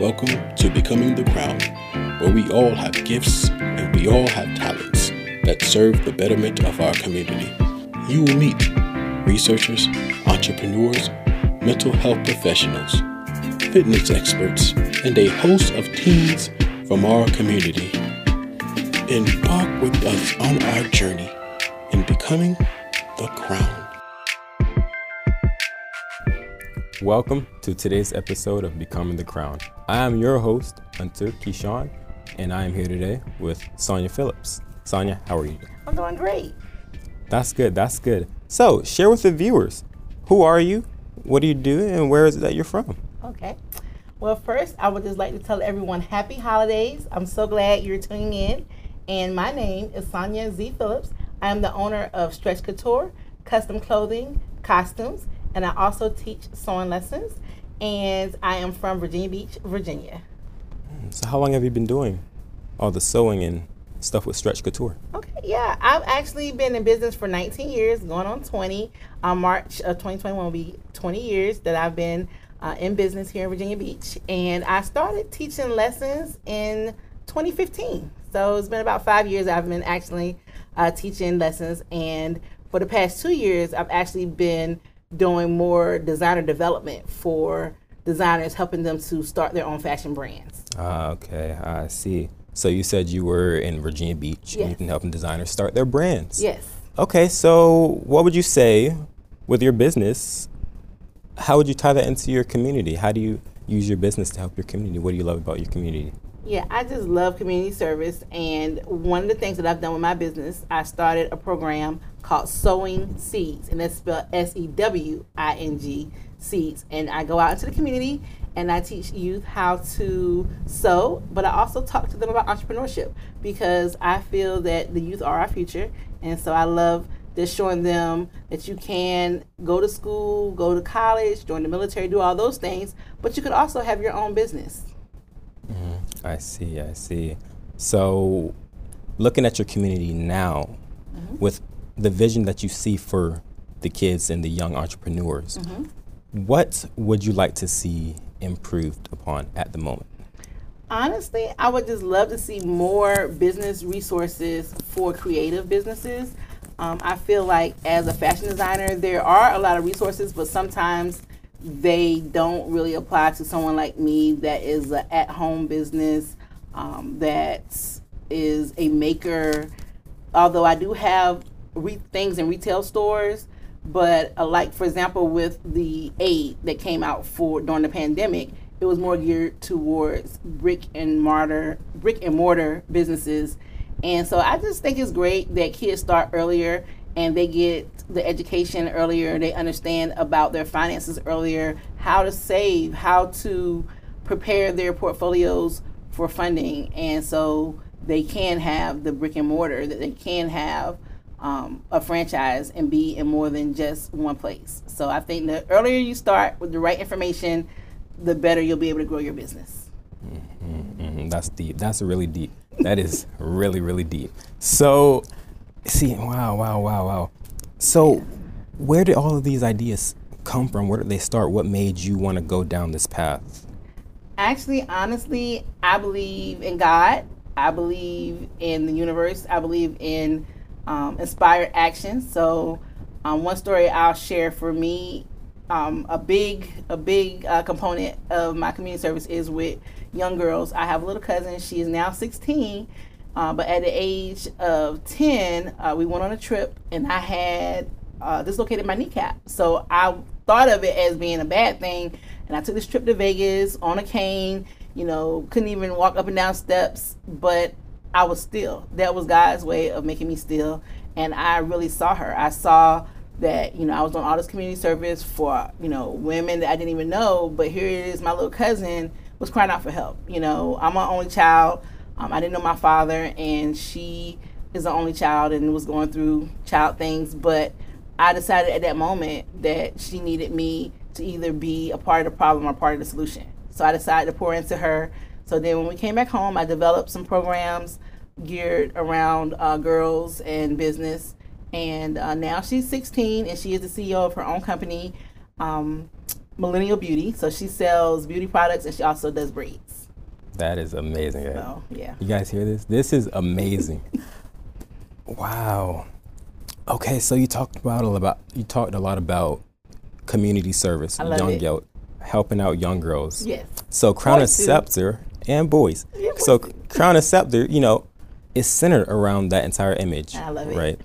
Welcome to Becoming the Crown, where we all have gifts and we all have talents that serve the betterment of our community. You will meet researchers, entrepreneurs, mental health professionals, fitness experts, and a host of teens from our community. Embark with us on our journey in becoming the crown. Welcome to today's episode of Becoming the Crown. I am your host, Hunter Keyshawn, and I am here today with Sonya Phillips. Sonya, how are you? I'm doing great. That's good, that's good. So, share with the viewers who are you, what do you do, and where is it that you're from? Okay. Well, first, I would just like to tell everyone happy holidays. I'm so glad you're tuning in. And my name is Sonya Z. Phillips. I am the owner of Stretch Couture, custom clothing, costumes, and I also teach sewing lessons. And I am from Virginia Beach, Virginia. So, how long have you been doing all the sewing and stuff with Stretch Couture? Okay, yeah, I've actually been in business for 19 years, going on 20. On March of 2021 will be 20 years that I've been uh, in business here in Virginia Beach. And I started teaching lessons in 2015. So it's been about five years I've been actually uh, teaching lessons. And for the past two years, I've actually been doing more designer development for designers, helping them to start their own fashion brands. Ah, okay, I see. So you said you were in Virginia Beach and you've been helping designers start their brands. Yes. Okay, so what would you say with your business? How would you tie that into your community? How do you use your business to help your community? What do you love about your community? Yeah, I just love community service. And one of the things that I've done with my business, I started a program called Sewing Seeds, and that's spelled S E W I N G Seeds. And I go out into the community and I teach youth how to sew, but I also talk to them about entrepreneurship because I feel that the youth are our future. And so I love just showing them that you can go to school, go to college, join the military, do all those things, but you could also have your own business. I see, I see. So, looking at your community now, with the vision that you see for the kids and the young entrepreneurs, what would you like to see improved upon at the moment? Honestly, I would just love to see more business resources for creative businesses. Um, I feel like as a fashion designer, there are a lot of resources, but sometimes they don't really apply to someone like me that is an at home business, um, that is a maker. Although I do have re- things in retail stores, but uh, like for example, with the aid that came out for during the pandemic, it was more geared towards brick and mortar, brick and mortar businesses. And so I just think it's great that kids start earlier and they get the education earlier. They understand about their finances earlier, how to save, how to prepare their portfolios for funding. And so they can have the brick and mortar, that they can have um, a franchise and be in more than just one place. So I think the earlier you start with the right information, the better you'll be able to grow your business. Mhm, that's deep. That's really deep. That is really, really deep. So, see, wow, wow, wow, wow. So, where did all of these ideas come from? Where did they start? What made you want to go down this path? Actually, honestly, I believe in God. I believe in the universe. I believe in um, inspired action. So, um, one story I'll share for me, um, a big, a big uh, component of my community service is with young girls. I have a little cousin. She is now 16, uh, but at the age of 10, uh, we went on a trip, and I had uh, dislocated my kneecap. So I thought of it as being a bad thing, and I took this trip to Vegas on a cane. You know, couldn't even walk up and down steps, but I was still. That was God's way of making me still, and I really saw her. I saw that you know I was doing all this community service for you know women that I didn't even know, but here it is, my little cousin was crying out for help. You know, I'm my only child. Um, I didn't know my father, and she is the only child and was going through child things. But I decided at that moment that she needed me to either be a part of the problem or part of the solution. So I decided to pour into her. So then when we came back home, I developed some programs geared around uh, girls and business. And uh, now she's 16 and she is the CEO of her own company. Um, Millennial Beauty. So she sells beauty products and she also does braids. That is amazing. yeah. So yeah. You guys hear this? This is amazing. wow. Okay, so you talked about a lot about you talked a lot about community service, young it. helping out young girls. Yes. So Crown and. Scepter and boys. Yeah, so boys too. Crown and Scepter, you know, is centered around that entire image. I love it. Right.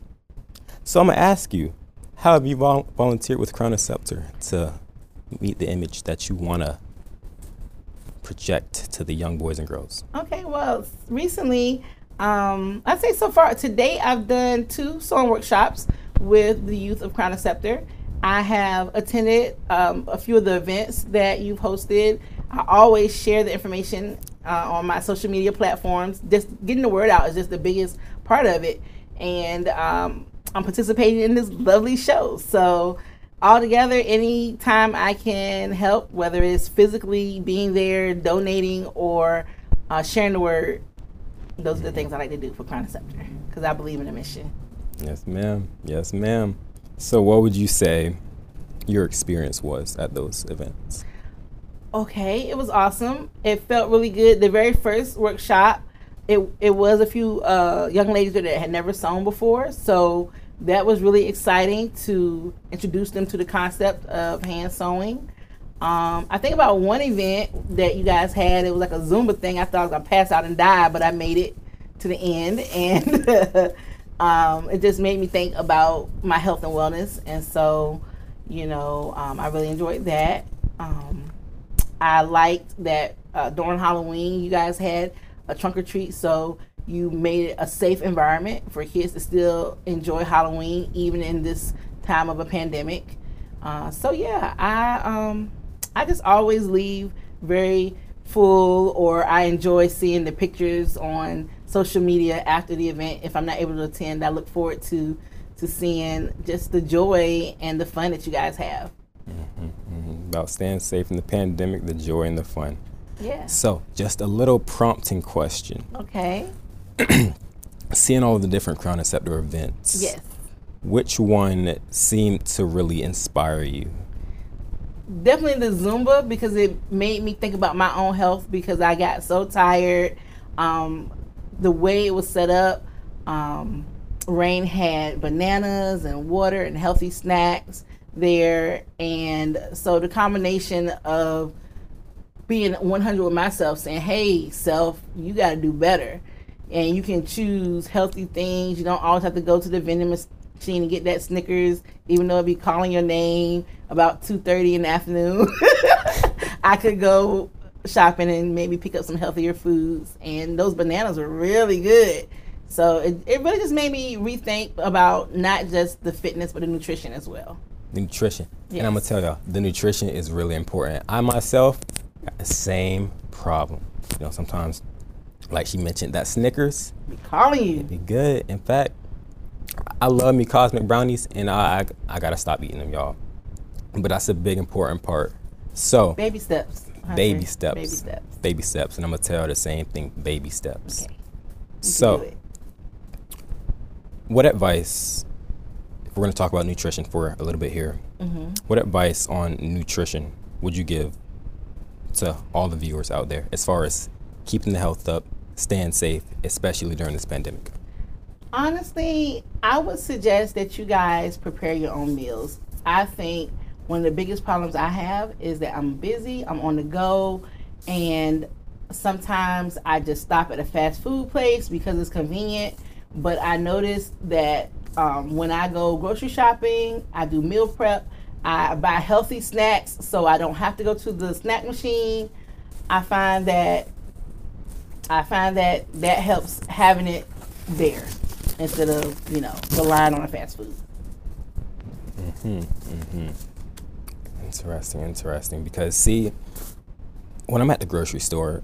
So I'm gonna ask you, how have you vol- volunteered with Crown and Scepter to meet the image that you wanna project to the young boys and girls? Okay, well, recently, um, I'd say so far today, I've done two song workshops with the youth of Crown Scepter. I have attended um, a few of the events that you've hosted. I always share the information uh, on my social media platforms. Just getting the word out is just the biggest part of it. And um, I'm participating in this lovely show. So, altogether, anytime I can help, whether it's physically being there, donating, or uh, sharing the word, those are the things I like to do for Scepter because I believe in the mission. Yes, ma'am. Yes, ma'am. So, what would you say your experience was at those events? Okay, it was awesome. It felt really good. The very first workshop, it it was a few uh, young ladies that had never sewn before, so that was really exciting to introduce them to the concept of hand sewing. Um, I think about one event that you guys had. It was like a Zumba thing. I thought I was gonna pass out and die, but I made it to the end, and um, it just made me think about my health and wellness. And so, you know, um, I really enjoyed that. Um, I liked that uh, during Halloween, you guys had a trunk or treat, so you made it a safe environment for kids to still enjoy Halloween, even in this time of a pandemic. Uh, so yeah, I um, I just always leave very full, or I enjoy seeing the pictures on social media after the event. If I'm not able to attend, I look forward to to seeing just the joy and the fun that you guys have. About staying safe in the pandemic, the joy and the fun. Yeah. So, just a little prompting question. Okay. Seeing all the different Crown and Scepter events, Yes. which one seemed to really inspire you? definitely the Zumba because it made me think about my own health because I got so tired. Um, the way it was set up, um, Rain had bananas and water and healthy snacks there, and so the combination of being 100 with myself, saying, "Hey, self, you got to do better," and you can choose healthy things. You don't always have to go to the vending machine and get that Snickers, even though it'd be calling your name about 2:30 in the afternoon. I could go shopping and maybe pick up some healthier foods, and those bananas were really good. So it, it really just made me rethink about not just the fitness but the nutrition as well. The nutrition. And I'm gonna tell y'all, the nutrition is really important. I myself got the same problem. You know, sometimes, like she mentioned, that Snickers Be calling you. be good. In fact, I love me cosmic brownies, and I I, I gotta stop eating them, y'all. But that's a big important part. So Baby steps. Hunter. baby steps, Baby steps. baby steps, and I'm gonna tell the same thing. Baby steps. Okay. You can do So, what advice? If we're gonna talk about nutrition for a little bit here, Mm-hmm. what advice on nutrition would you give to all the viewers out there as far as keeping the health up, staying safe, especially during this pandemic? Honestly, I would suggest that you guys prepare your own meals. I think one of the biggest problems I have is that I'm busy, I'm on the go, and sometimes I just stop at a fast food place because it's convenient. But I noticed that um, when I go grocery shopping, I do meal prep, I buy healthy snacks so I don't have to go to the snack machine. I find that I find that that helps having it there instead of you know relying on a fast food. Mhm. Interesting, interesting. Because see, when I'm at the grocery store,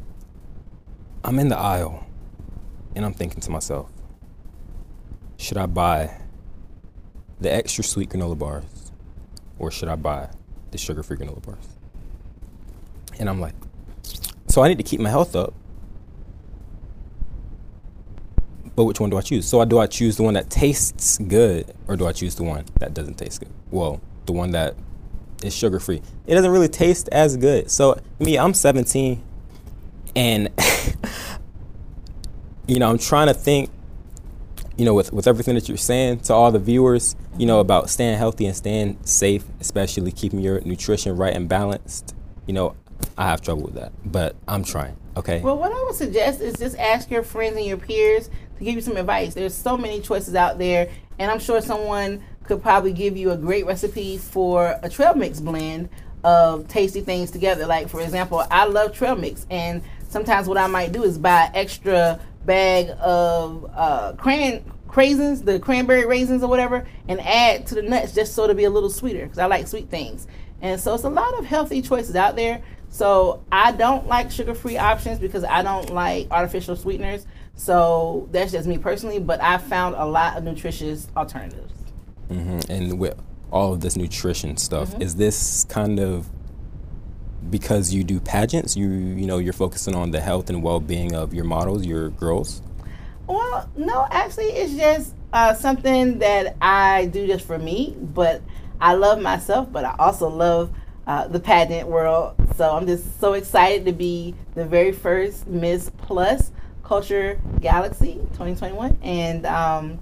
I'm in the aisle and I'm thinking to myself, should I buy the extra sweet granola bars or should I buy the sugar free granola bars? And I'm like, so I need to keep my health up. But which one do I choose? So do I choose the one that tastes good or do I choose the one that doesn't taste good? Well, the one that is sugar free. It doesn't really taste as good. So me, I'm 17, and you know I'm trying to think. You know, with, with everything that you're saying to all the viewers, you know, about staying healthy and staying safe, especially keeping your nutrition right and balanced, you know, I have trouble with that, but I'm trying. Okay. Well, what I would suggest is just ask your friends and your peers to give you some advice. There's so many choices out there, and I'm sure someone could probably give you a great recipe for a trail mix blend of tasty things together. Like for example, I love trail mix, and sometimes what I might do is buy extra bag of uh, cran craisins, the cranberry raisins or whatever, and add to the nuts just so to be a little sweeter because I like sweet things. And so it's a lot of healthy choices out there. So I don't like sugar-free options because I don't like artificial sweeteners. So that's just me personally. But I found a lot of nutritious alternatives. Mm-hmm. And with all of this nutrition stuff, mm-hmm. is this kind of because you do pageants? You you know you're focusing on the health and well-being of your models, your girls. Well, no, actually, it's just uh, something that I do just for me. But I love myself, but I also love uh, the pageant world. So I'm just so excited to be the very first Miss Plus Culture Galaxy 2021. And um,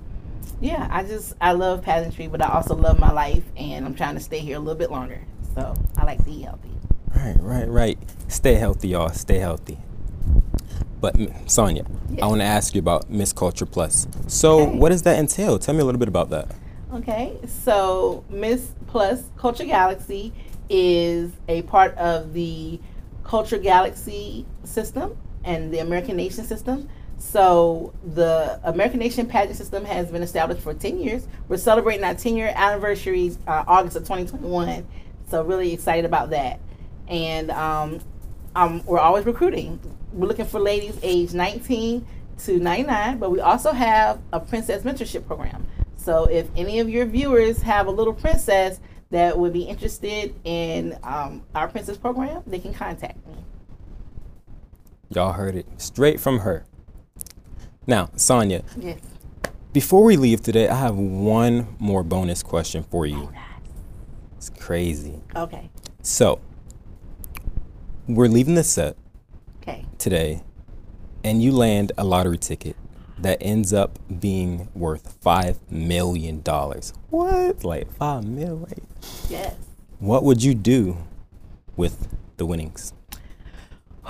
yeah, I just, I love pageantry, but I also love my life and I'm trying to stay here a little bit longer. So I like to eat healthy. Right, right, right. Stay healthy, y'all. Stay healthy. But Sonya. I want to ask you about Miss Culture Plus. So, okay. what does that entail? Tell me a little bit about that. Okay, so Miss Plus Culture Galaxy is a part of the Culture Galaxy system and the American Nation system. So the American Nation pageant system has been established for 10 years. We're celebrating our 10 year anniversary uh, August of 2021. So really excited about that. And um, um, we're always recruiting. We're looking for ladies age 19 to 99, but we also have a princess mentorship program. So if any of your viewers have a little princess that would be interested in um, our princess program, they can contact. Y'all heard it straight from her. Now, Sonya. Yes. Before we leave today, I have one more bonus question for you. It's crazy. Okay. So, we're leaving the set okay. today, and you land a lottery ticket that ends up being worth five million dollars. What? Like five mil? Yes. What would you do with the winnings?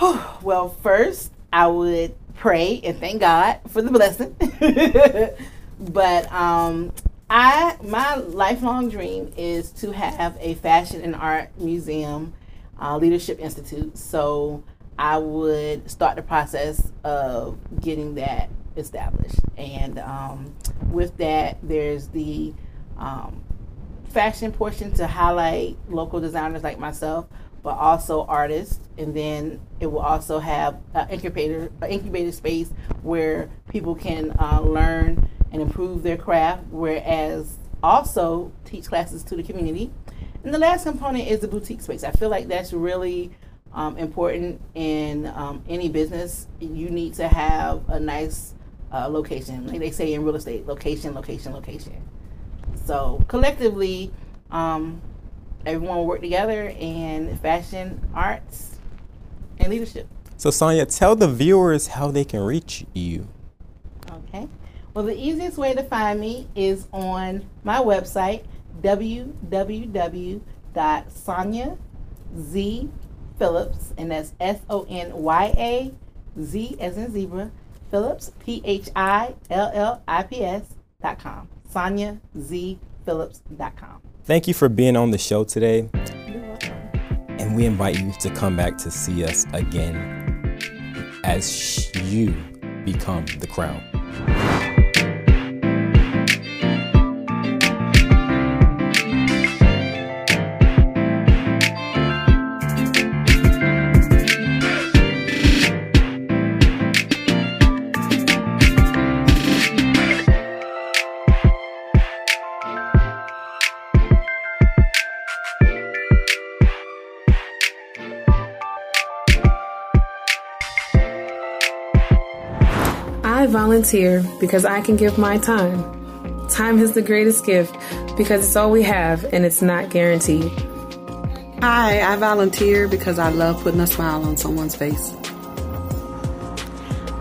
well, first I would pray and thank God for the blessing. but um, I my lifelong dream is to have a fashion and art museum, uh, leadership institute. So I would start the process of getting that established. And um, with that, there's the um, fashion portion to highlight local designers like myself, but also artists. And then it will also have an incubator, an incubator space where people can uh, learn and improve their craft, whereas also teach classes to the community. And the last component is the boutique space. I feel like that's really um, important in um, any business. You need to have a nice uh, location. Like they say in real estate, location, location, location. So collectively, um, everyone will work together in fashion, arts, and leadership. So Sonya, tell the viewers how they can reach you. Okay. Well, the easiest way to find me is on my website, www.sonyazphillips, and that's S O N Y A Z as in zebra, Phillips, P H I L L I P S dot com. Sonya Thank you for being on the show today. And we invite you to come back to see us again as you become the crown. Volunteer because I can give my time. Time is the greatest gift because it's all we have and it's not guaranteed. Hi, I volunteer because I love putting a smile on someone's face.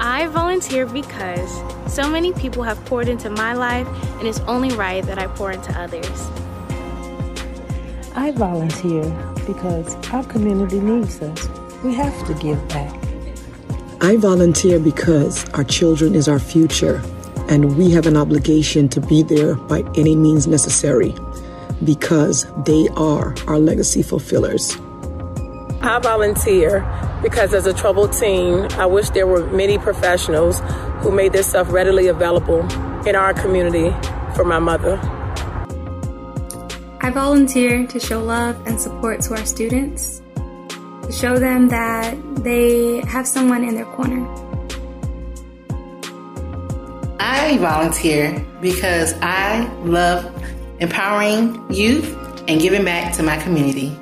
I volunteer because so many people have poured into my life, and it's only right that I pour into others. I volunteer because our community needs us. We have to give back. I volunteer because our children is our future, and we have an obligation to be there by any means necessary because they are our legacy fulfillers. I volunteer because as a troubled teen, I wish there were many professionals who made this stuff readily available in our community for my mother. I volunteer to show love and support to our students, to show them that they have someone in their corner. I volunteer because I love empowering youth and giving back to my community.